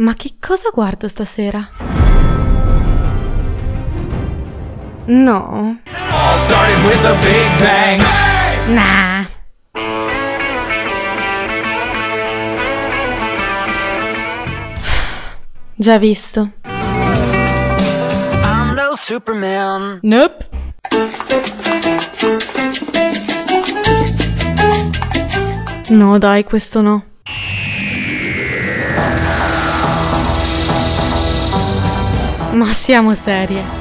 Ma che cosa guardo stasera? No. Nah. Già visto. I'm no Superman. Nope. No, dai, questo no. Ma siamo serie.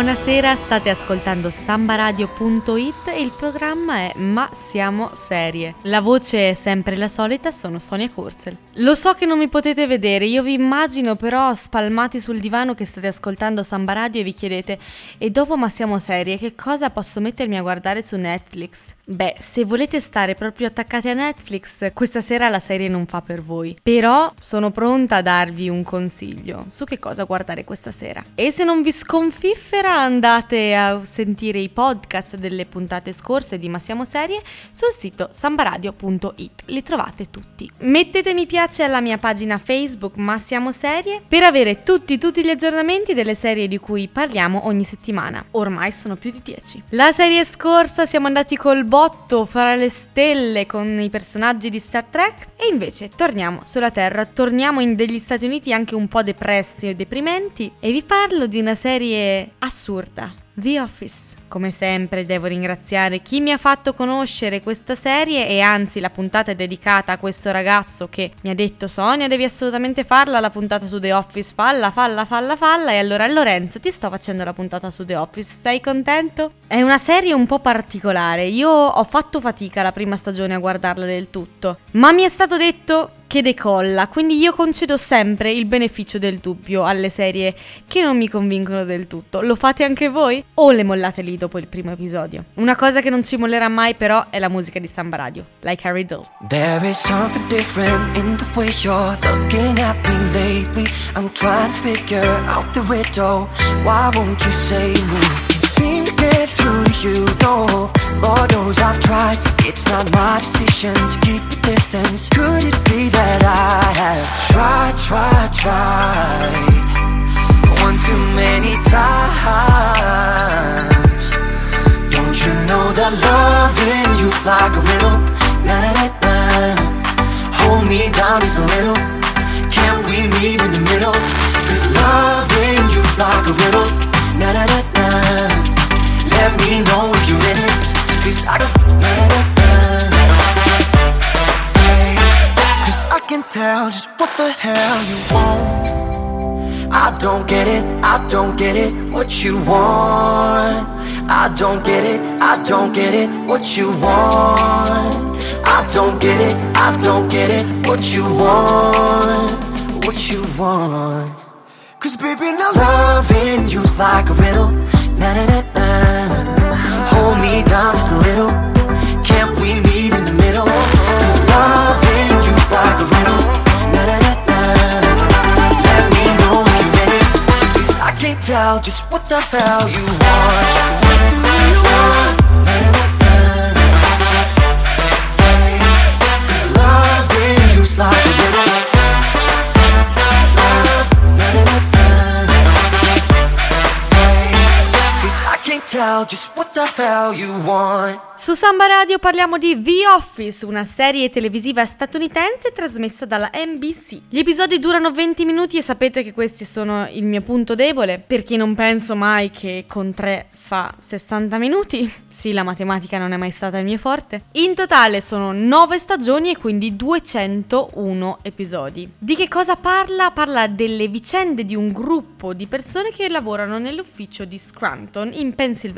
Buonasera, state ascoltando sambaradio.it e il programma è Ma siamo serie. La voce è sempre la solita, sono Sonia Kurzel. Lo so che non mi potete vedere, io vi immagino però spalmati sul divano che state ascoltando Samba Radio e vi chiedete e dopo Ma siamo serie che cosa posso mettermi a guardare su Netflix? Beh, se volete stare proprio attaccati a Netflix, questa sera la serie non fa per voi. Però sono pronta a darvi un consiglio su che cosa guardare questa sera. E se non vi sconfiffera andate a sentire i podcast delle puntate scorse di Ma siamo serie sul sito sambaradio.it. Li trovate tutti. Mettete mi piace alla mia pagina Facebook Ma siamo serie per avere tutti tutti gli aggiornamenti delle serie di cui parliamo ogni settimana. Ormai sono più di 10. La serie scorsa siamo andati col botto fra le stelle con i personaggi di Star Trek e invece torniamo sulla Terra, torniamo in degli Stati Uniti anche un po' depressi e deprimenti e vi parlo di una serie assurda. The Office. Come sempre devo ringraziare chi mi ha fatto conoscere questa serie e anzi la puntata è dedicata a questo ragazzo che mi ha detto Sonia devi assolutamente farla la puntata su The Office, falla, falla, falla, falla e allora Lorenzo ti sto facendo la puntata su The Office, sei contento? È una serie un po' particolare, io ho fatto fatica la prima stagione a guardarla del tutto, ma mi è stato detto che decolla, quindi io concedo sempre il beneficio del dubbio alle serie che non mi convincono del tutto. Lo fate anche voi? O le mollate lì dopo il primo episodio? Una cosa che non ci mollerà mai però è la musica di Samba Radio, like Harry Doe. There is something different in the way you're looking at me lately. I'm trying to figure out the riddle. Why won't you say me? Through to you, no. Lord knows I've tried. It's not my decision to keep the distance. Could it be that I have tried, tried, tried? One too many times. Don't you know that loving you's like a riddle? Na na na na. Hold me down just a little. Can't we meet in the middle? Cause loving you's like a riddle. Me know if you're in it. Cause I can tell just what the hell you want. I don't get it, I don't get it, what you want. I don't get it, I don't get it, what you want. I don't get it, I don't get it, what you want. What you want. Cause baby, now loving you's like a riddle. Me down just a little. Can't we meet in the middle? Cause loving you's like a riddle. Na na na na. Let me know if you're ready. Cause I can't tell just what the hell you want. Su Samba Radio parliamo di The Office, una serie televisiva statunitense trasmessa dalla NBC. Gli episodi durano 20 minuti e sapete che questi sono il mio punto debole, perché non penso mai che con 3 fa 60 minuti. Sì, la matematica non è mai stata il mio forte. In totale sono 9 stagioni e quindi 201 episodi. Di che cosa parla? Parla delle vicende di un gruppo di persone che lavorano nell'ufficio di Scranton in Pennsylvania.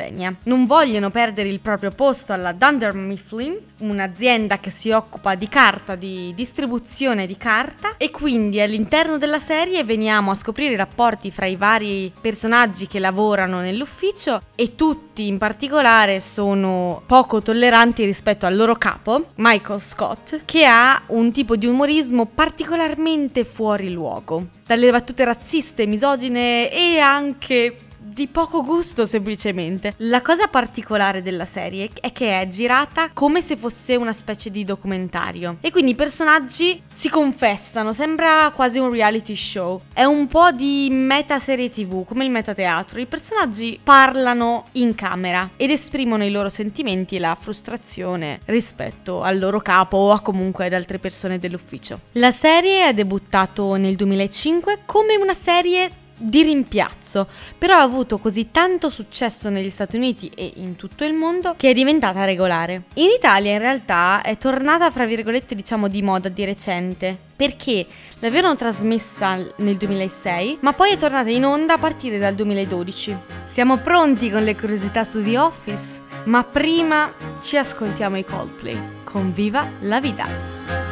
Non vogliono perdere il proprio posto alla Dunder Mifflin, un'azienda che si occupa di carta, di distribuzione di carta e quindi all'interno della serie veniamo a scoprire i rapporti fra i vari personaggi che lavorano nell'ufficio e tutti in particolare sono poco tolleranti rispetto al loro capo, Michael Scott, che ha un tipo di umorismo particolarmente fuori luogo. Dalle battute razziste, misogine e anche di poco gusto semplicemente. La cosa particolare della serie è che è girata come se fosse una specie di documentario e quindi i personaggi si confessano, sembra quasi un reality show. È un po' di meta serie tv, come il metateatro. I personaggi parlano in camera ed esprimono i loro sentimenti e la frustrazione rispetto al loro capo o a comunque ad altre persone dell'ufficio. La serie è debuttato nel 2005 come una serie di rimpiazzo, però ha avuto così tanto successo negli Stati Uniti e in tutto il mondo che è diventata regolare. In Italia in realtà è tornata fra virgolette diciamo di moda di recente, perché l'avevano trasmessa nel 2006, ma poi è tornata in onda a partire dal 2012. Siamo pronti con le curiosità su The Office, ma prima ci ascoltiamo i Coldplay con Viva la vita.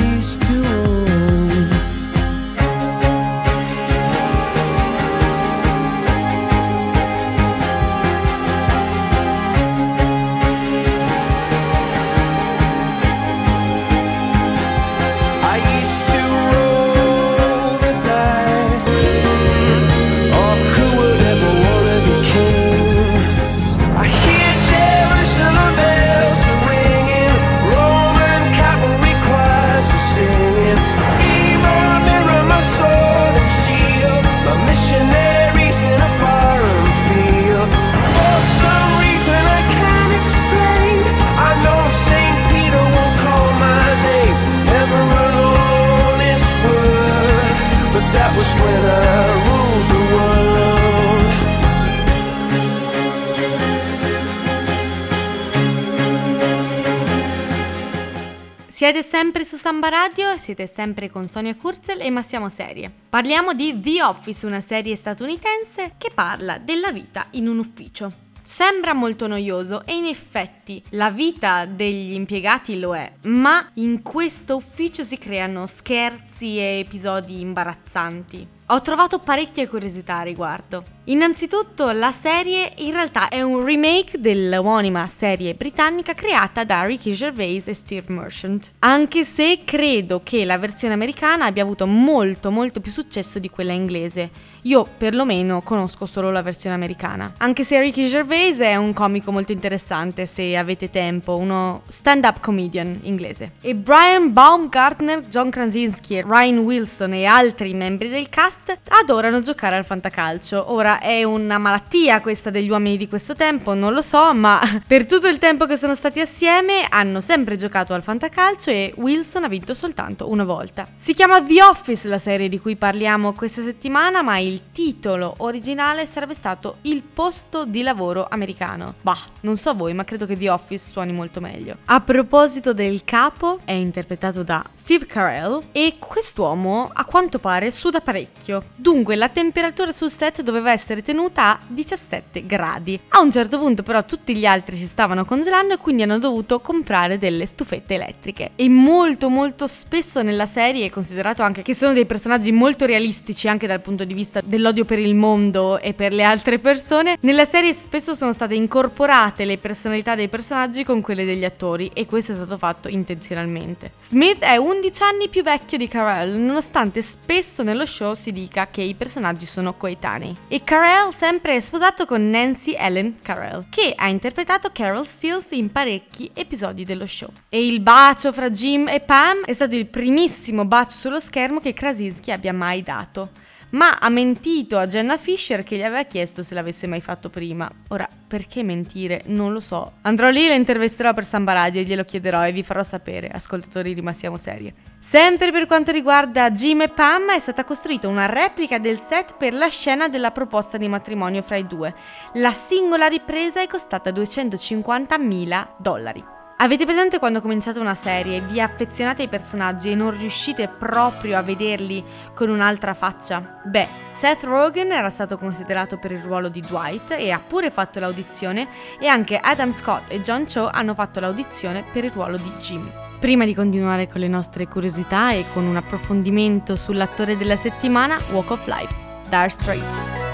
Siete sempre su Samba Radio, siete sempre con Sonia Kurzel e Ma siamo serie. Parliamo di The Office, una serie statunitense che parla della vita in un ufficio. Sembra molto noioso e in effetti la vita degli impiegati lo è, ma in questo ufficio si creano scherzi e episodi imbarazzanti. Ho trovato parecchie curiosità a riguardo. Innanzitutto la serie in realtà è un remake dell'omonima serie britannica creata da Ricky Gervais e Steve Merchant, anche se credo che la versione americana abbia avuto molto molto più successo di quella inglese. Io perlomeno conosco solo la versione americana, anche se Ricky Gervais è un comico molto interessante se avete tempo, uno stand-up comedian inglese. E Brian Baumgartner, John Krasinski, Ryan Wilson e altri membri del cast adorano giocare al fantacalcio. Ora è una malattia questa degli uomini di questo tempo, non lo so, ma per tutto il tempo che sono stati assieme hanno sempre giocato al fantacalcio e Wilson ha vinto soltanto una volta. Si chiama The Office la serie di cui parliamo questa settimana, ma il titolo originale sarebbe stato Il posto di lavoro americano. Bah, non so voi, ma credo che The Office suoni molto meglio. A proposito del capo, è interpretato da Steve Carell e quest'uomo a quanto pare suda parecchio. Dunque la temperatura sul set doveva essere tenuta a 17 gradi. A un certo punto però tutti gli altri si stavano congelando e quindi hanno dovuto comprare delle stufette elettriche. E molto molto spesso nella serie considerato anche che sono dei personaggi molto realistici anche dal punto di vista dell'odio per il mondo e per le altre persone. Nella serie spesso sono state incorporate le personalità dei personaggi con quelle degli attori e questo è stato fatto intenzionalmente. Smith è 11 anni più vecchio di Carell, nonostante spesso nello show si dica che i personaggi sono coetanei. E Carell sempre è sposato con Nancy Ellen Carell, che ha interpretato Carol Stills in parecchi episodi dello show. E il bacio fra Jim e Pam è stato il primissimo bacio sullo schermo che Krasinski abbia mai dato ma ha mentito a Jenna Fisher che gli aveva chiesto se l'avesse mai fatto prima. Ora, perché mentire? Non lo so. Andrò lì e la intervisterò per Samba Radio e glielo chiederò e vi farò sapere, ascoltatori rimastiamo serie. Sempre per quanto riguarda Jim e Pam è stata costruita una replica del set per la scena della proposta di matrimonio fra i due. La singola ripresa è costata 250.000 dollari. Avete presente quando cominciate una serie, vi affezionate ai personaggi e non riuscite proprio a vederli con un'altra faccia? Beh, Seth Rogen era stato considerato per il ruolo di Dwight e ha pure fatto l'audizione e anche Adam Scott e John Cho hanno fatto l'audizione per il ruolo di Jim. Prima di continuare con le nostre curiosità e con un approfondimento sull'attore della settimana, Walk of Life, Dire Straits.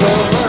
love.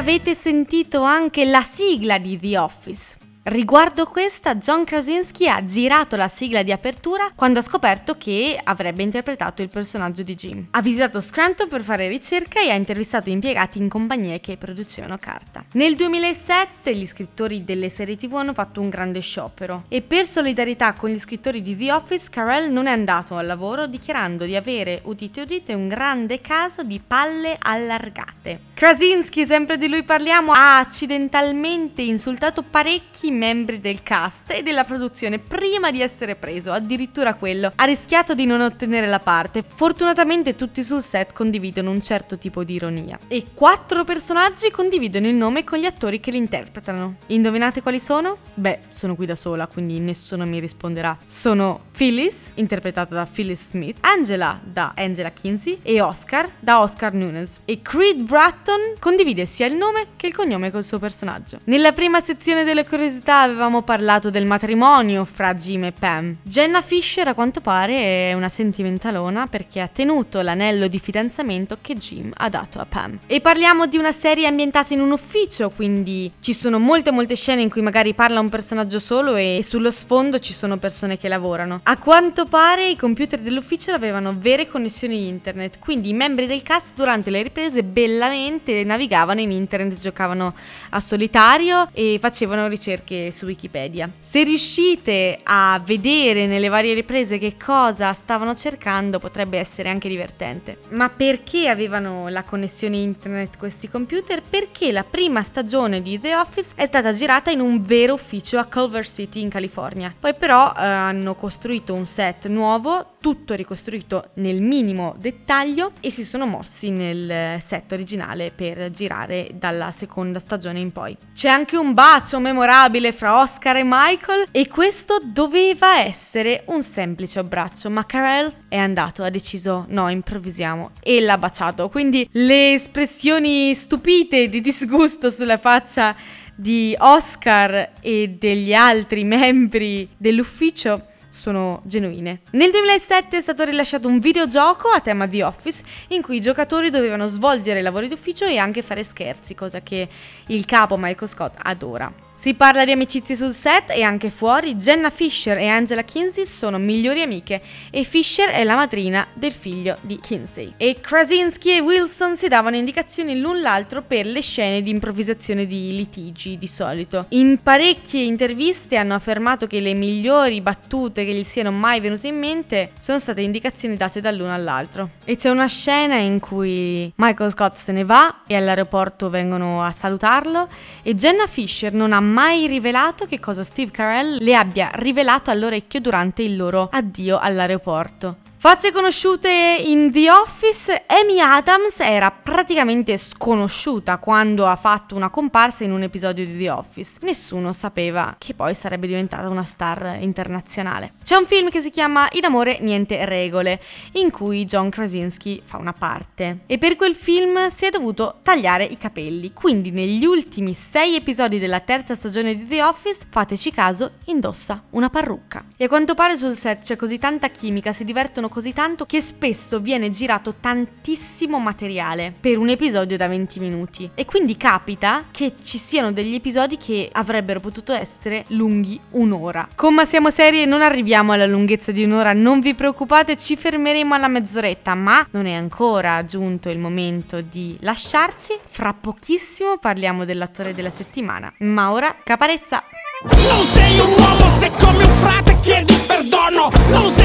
Avete sentito anche la sigla di The Office. Riguardo questa, John Krasinski ha girato la sigla di apertura quando ha scoperto che avrebbe interpretato il personaggio di Jim. Ha visitato Scranton per fare ricerca e ha intervistato impiegati in compagnie che producevano carta. Nel 2007 gli scrittori delle serie TV hanno fatto un grande sciopero e per solidarietà con gli scrittori di The Office, Carell non è andato al lavoro dichiarando di avere, udite udite, un grande caso di palle allargate. Krasinski, sempre di lui parliamo, ha accidentalmente insultato parecchi membri del cast e della produzione prima di essere preso, addirittura quello. Ha rischiato di non ottenere la parte. Fortunatamente tutti sul set condividono un certo tipo di ironia. E quattro personaggi condividono il nome con gli attori che li interpretano. Indovinate quali sono? Beh, sono qui da sola, quindi nessuno mi risponderà. Sono Phyllis, interpretata da Phyllis Smith, Angela da Angela Kinsey e Oscar da Oscar Nunes. E Creed Bratton condivide sia il nome che il cognome col suo personaggio. Nella prima sezione delle curiosità avevamo parlato del matrimonio fra Jim e Pam. Jenna Fisher a quanto pare è una sentimentalona perché ha tenuto l'anello di fidanzamento che Jim ha dato a Pam. E parliamo di una serie ambientata in un ufficio, quindi ci sono molte molte scene in cui magari parla un personaggio solo e sullo sfondo ci sono persone che lavorano. A quanto pare i computer dell'ufficio avevano vere connessioni internet, quindi i membri del cast durante le riprese bellamente navigavano in internet, giocavano a solitario e facevano ricerche su Wikipedia. Se riuscite a vedere nelle varie riprese che cosa stavano cercando potrebbe essere anche divertente. Ma perché avevano la connessione internet questi computer? Perché la prima stagione di The Office è stata girata in un vero ufficio a Culver City in California. Poi però eh, hanno costruito un set nuovo, tutto ricostruito nel minimo dettaglio e si sono mossi nel set originale per girare dalla seconda stagione in poi. C'è anche un bacio memorabile fra Oscar e Michael e questo doveva essere un semplice abbraccio, ma Carell è andato, ha deciso no, improvvisiamo e l'ha baciato. Quindi le espressioni stupite di disgusto sulla faccia di Oscar e degli altri membri dell'ufficio sono genuine. Nel 2007 è stato rilasciato un videogioco a tema di Office in cui i giocatori dovevano svolgere lavori d'ufficio e anche fare scherzi, cosa che il capo Michael Scott adora. Si parla di amicizie sul set e anche fuori. Jenna Fisher e Angela Kinsey sono migliori amiche e Fisher è la madrina del figlio di Kinsey. E Krasinski e Wilson si davano indicazioni l'un l'altro per le scene di improvvisazione di litigi di solito. In parecchie interviste hanno affermato che le migliori battute che gli siano mai venute in mente sono state indicazioni date dall'uno all'altro. E c'è una scena in cui Michael Scott se ne va e all'aeroporto vengono a salutarlo e Jenna Fisher non ha mai rivelato che cosa Steve Carell le abbia rivelato all'orecchio durante il loro addio all'aeroporto. Facce conosciute in The Office, Amy Adams era praticamente sconosciuta quando ha fatto una comparsa in un episodio di The Office. Nessuno sapeva che poi sarebbe diventata una star internazionale. C'è un film che si chiama In amore niente regole, in cui John Krasinski fa una parte. E per quel film si è dovuto tagliare i capelli, quindi negli ultimi sei episodi della terza stagione di The Office, fateci caso, indossa una parrucca. E a quanto pare sul set c'è così tanta chimica, si divertono così tanto che spesso viene girato tantissimo materiale per un episodio da 20 minuti e quindi capita che ci siano degli episodi che avrebbero potuto essere lunghi un'ora. Con Ma siamo serie non arriviamo alla lunghezza di un'ora, non vi preoccupate, ci fermeremo alla mezz'oretta, ma non è ancora giunto il momento di lasciarci. Fra pochissimo parliamo dell'attore della settimana. Ma ora caparezza. Non sei un uomo se come un frate chiedi perdono Non sei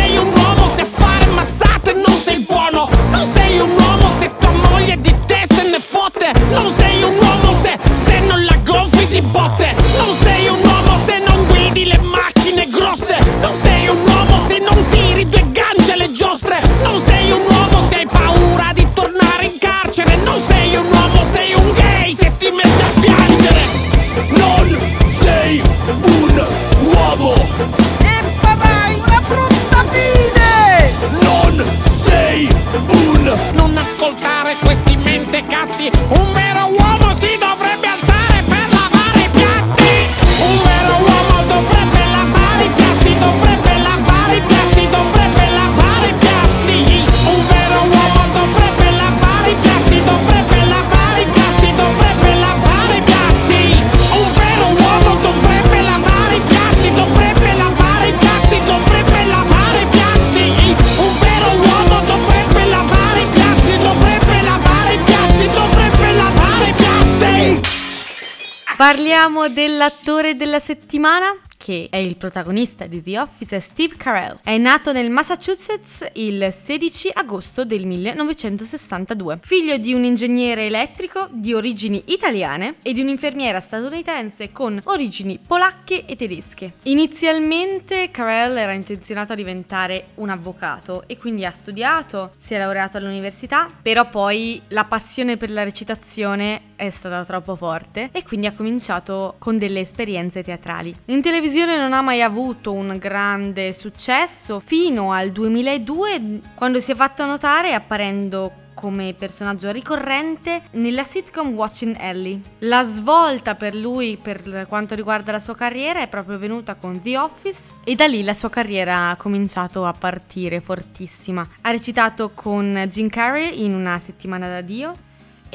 Parliamo dell'attore della settimana che è il protagonista di The Office, Steve Carell. È nato nel Massachusetts il 16 agosto del 1962. Figlio di un ingegnere elettrico di origini italiane e di un'infermiera statunitense con origini polacche e tedesche. Inizialmente Carell era intenzionato a diventare un avvocato e quindi ha studiato, si è laureato all'università, però poi la passione per la recitazione è stata troppo forte e quindi ha cominciato con delle esperienze teatrali. In televisione non ha mai avuto un grande successo fino al 2002 quando si è fatto notare apparendo come personaggio ricorrente nella sitcom Watching Ellie. La svolta per lui per quanto riguarda la sua carriera è proprio venuta con The Office e da lì la sua carriera ha cominciato a partire fortissima. Ha recitato con Jim Carrey in Una settimana da Dio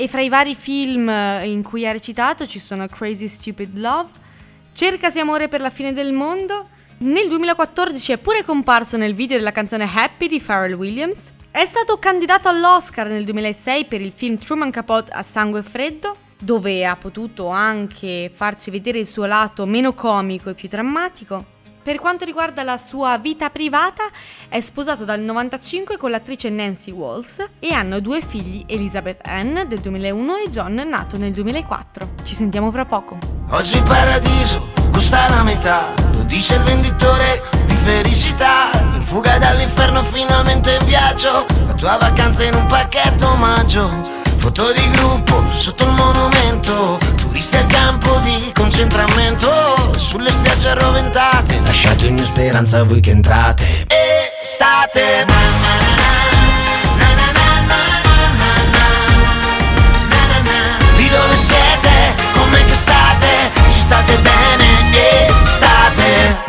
e fra i vari film in cui ha recitato ci sono Crazy Stupid Love, Cercasi amore per la fine del mondo, nel 2014 è pure comparso nel video della canzone Happy di Pharrell Williams, è stato candidato all'Oscar nel 2006 per il film Truman Capote a sangue freddo, dove ha potuto anche farci vedere il suo lato meno comico e più drammatico. Per quanto riguarda la sua vita privata, è sposato dal 95 con l'attrice Nancy Walls e hanno due figli, Elizabeth Ann del 2001 e John nato nel 2004. Ci sentiamo fra poco. Oggi il paradiso costa la metà, lo dice il venditore di felicità. In fuga dall'inferno, finalmente in viaggio. La tua vacanza in un pacchetto omaggio. Foto di gruppo sotto il monumento, turisti al campo di concentramento. Sulle spiagge arroventate, lasciate ogni speranza voi che entrate. Estate.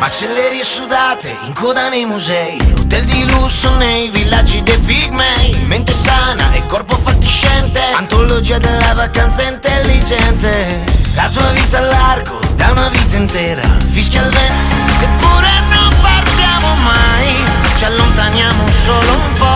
Macellerie sudate, in coda nei musei, hotel di lusso nei villaggi dei pigmei. Mente sana e corpo fatiscente, antologia della vacanza intelligente. La tua vita a largo, da una vita intera, fischia il vento, eppure non partiamo mai, ci allontaniamo solo un po'.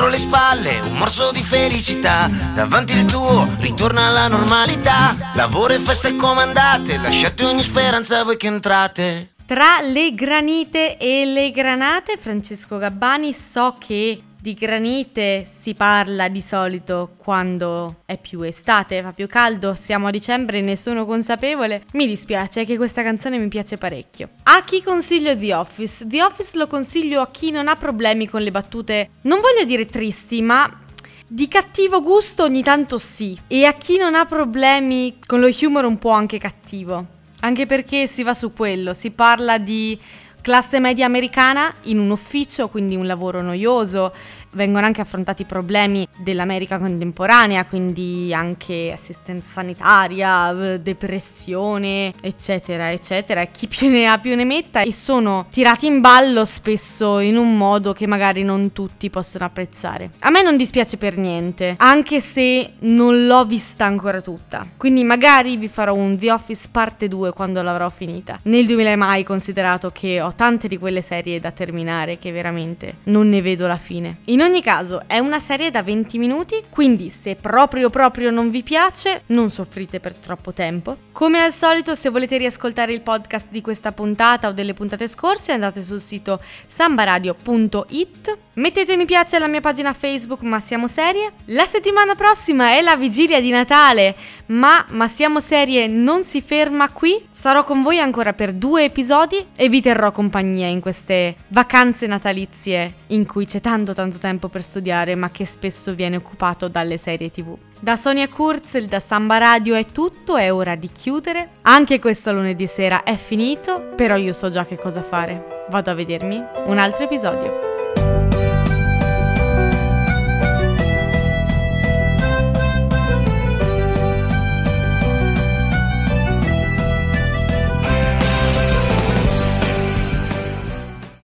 Dietro le spalle un morso di felicità, davanti il tuo ritorna alla normalità. Lavoro e feste comandate, lasciate ogni speranza voi che entrate. Tra le granite e le granate, Francesco Gabbani, so che di granite si parla di solito quando è più estate, fa più caldo, siamo a dicembre e ne sono consapevole. Mi dispiace che questa canzone mi piace parecchio. A chi consiglio The Office? The Office lo consiglio a chi non ha problemi con le battute, non voglio dire tristi, ma di cattivo gusto ogni tanto sì. E a chi non ha problemi con lo humor un po' anche cattivo. Anche perché si va su quello, si parla di classe media americana in un ufficio, quindi un lavoro noioso. Vengono anche affrontati problemi dell'America contemporanea, quindi anche assistenza sanitaria, depressione, eccetera, eccetera. Chi più ne ha più ne metta e sono tirati in ballo spesso in un modo che magari non tutti possono apprezzare. A me non dispiace per niente, anche se non l'ho vista ancora tutta. Quindi magari vi farò un The Office parte 2 quando l'avrò finita. Nel 2000 mai considerato che ho tante di quelle serie da terminare che veramente non ne vedo la fine. In ogni caso, è una serie da 20 minuti, quindi se proprio proprio non vi piace, non soffrite per troppo tempo. Come al solito, se volete riascoltare il podcast di questa puntata o delle puntate scorse, andate sul sito sambaradio.it. Mettete mi piace alla mia pagina Facebook Ma Siamo Serie. La settimana prossima è la vigilia di Natale, ma Ma Siamo Serie non si ferma qui. Sarò con voi ancora per due episodi e vi terrò compagnia in queste vacanze natalizie in cui c'è tanto tanto tempo per studiare, ma che spesso viene occupato dalle serie TV. Da Sonia Kurzel, da Samba Radio è tutto, è ora di chiudere. Anche questo lunedì sera è finito, però io so già che cosa fare. Vado a vedermi un altro episodio.